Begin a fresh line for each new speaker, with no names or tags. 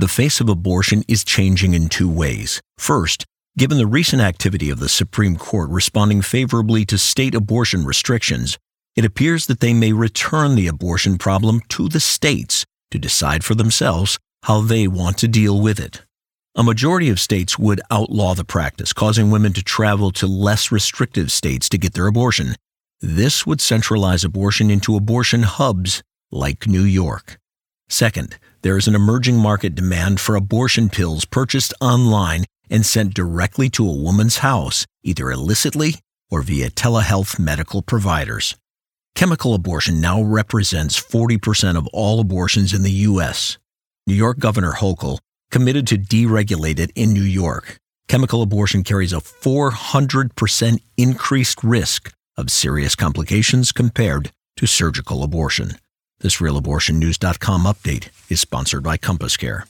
The face of abortion is changing in two ways. First, given the recent activity of the Supreme Court responding favorably to state abortion restrictions, it appears that they may return the abortion problem to the states to decide for themselves how they want to deal with it. A majority of states would outlaw the practice, causing women to travel to less restrictive states to get their abortion. This would centralize abortion into abortion hubs like New York. Second, there is an emerging market demand for abortion pills purchased online and sent directly to a woman's house, either illicitly or via telehealth medical providers. Chemical abortion now represents 40% of all abortions in the U.S. New York Governor Hochul committed to deregulate it in New York. Chemical abortion carries a 400% increased risk of serious complications compared to surgical abortion. This RealAbortionNews.com update is sponsored by Compass Care.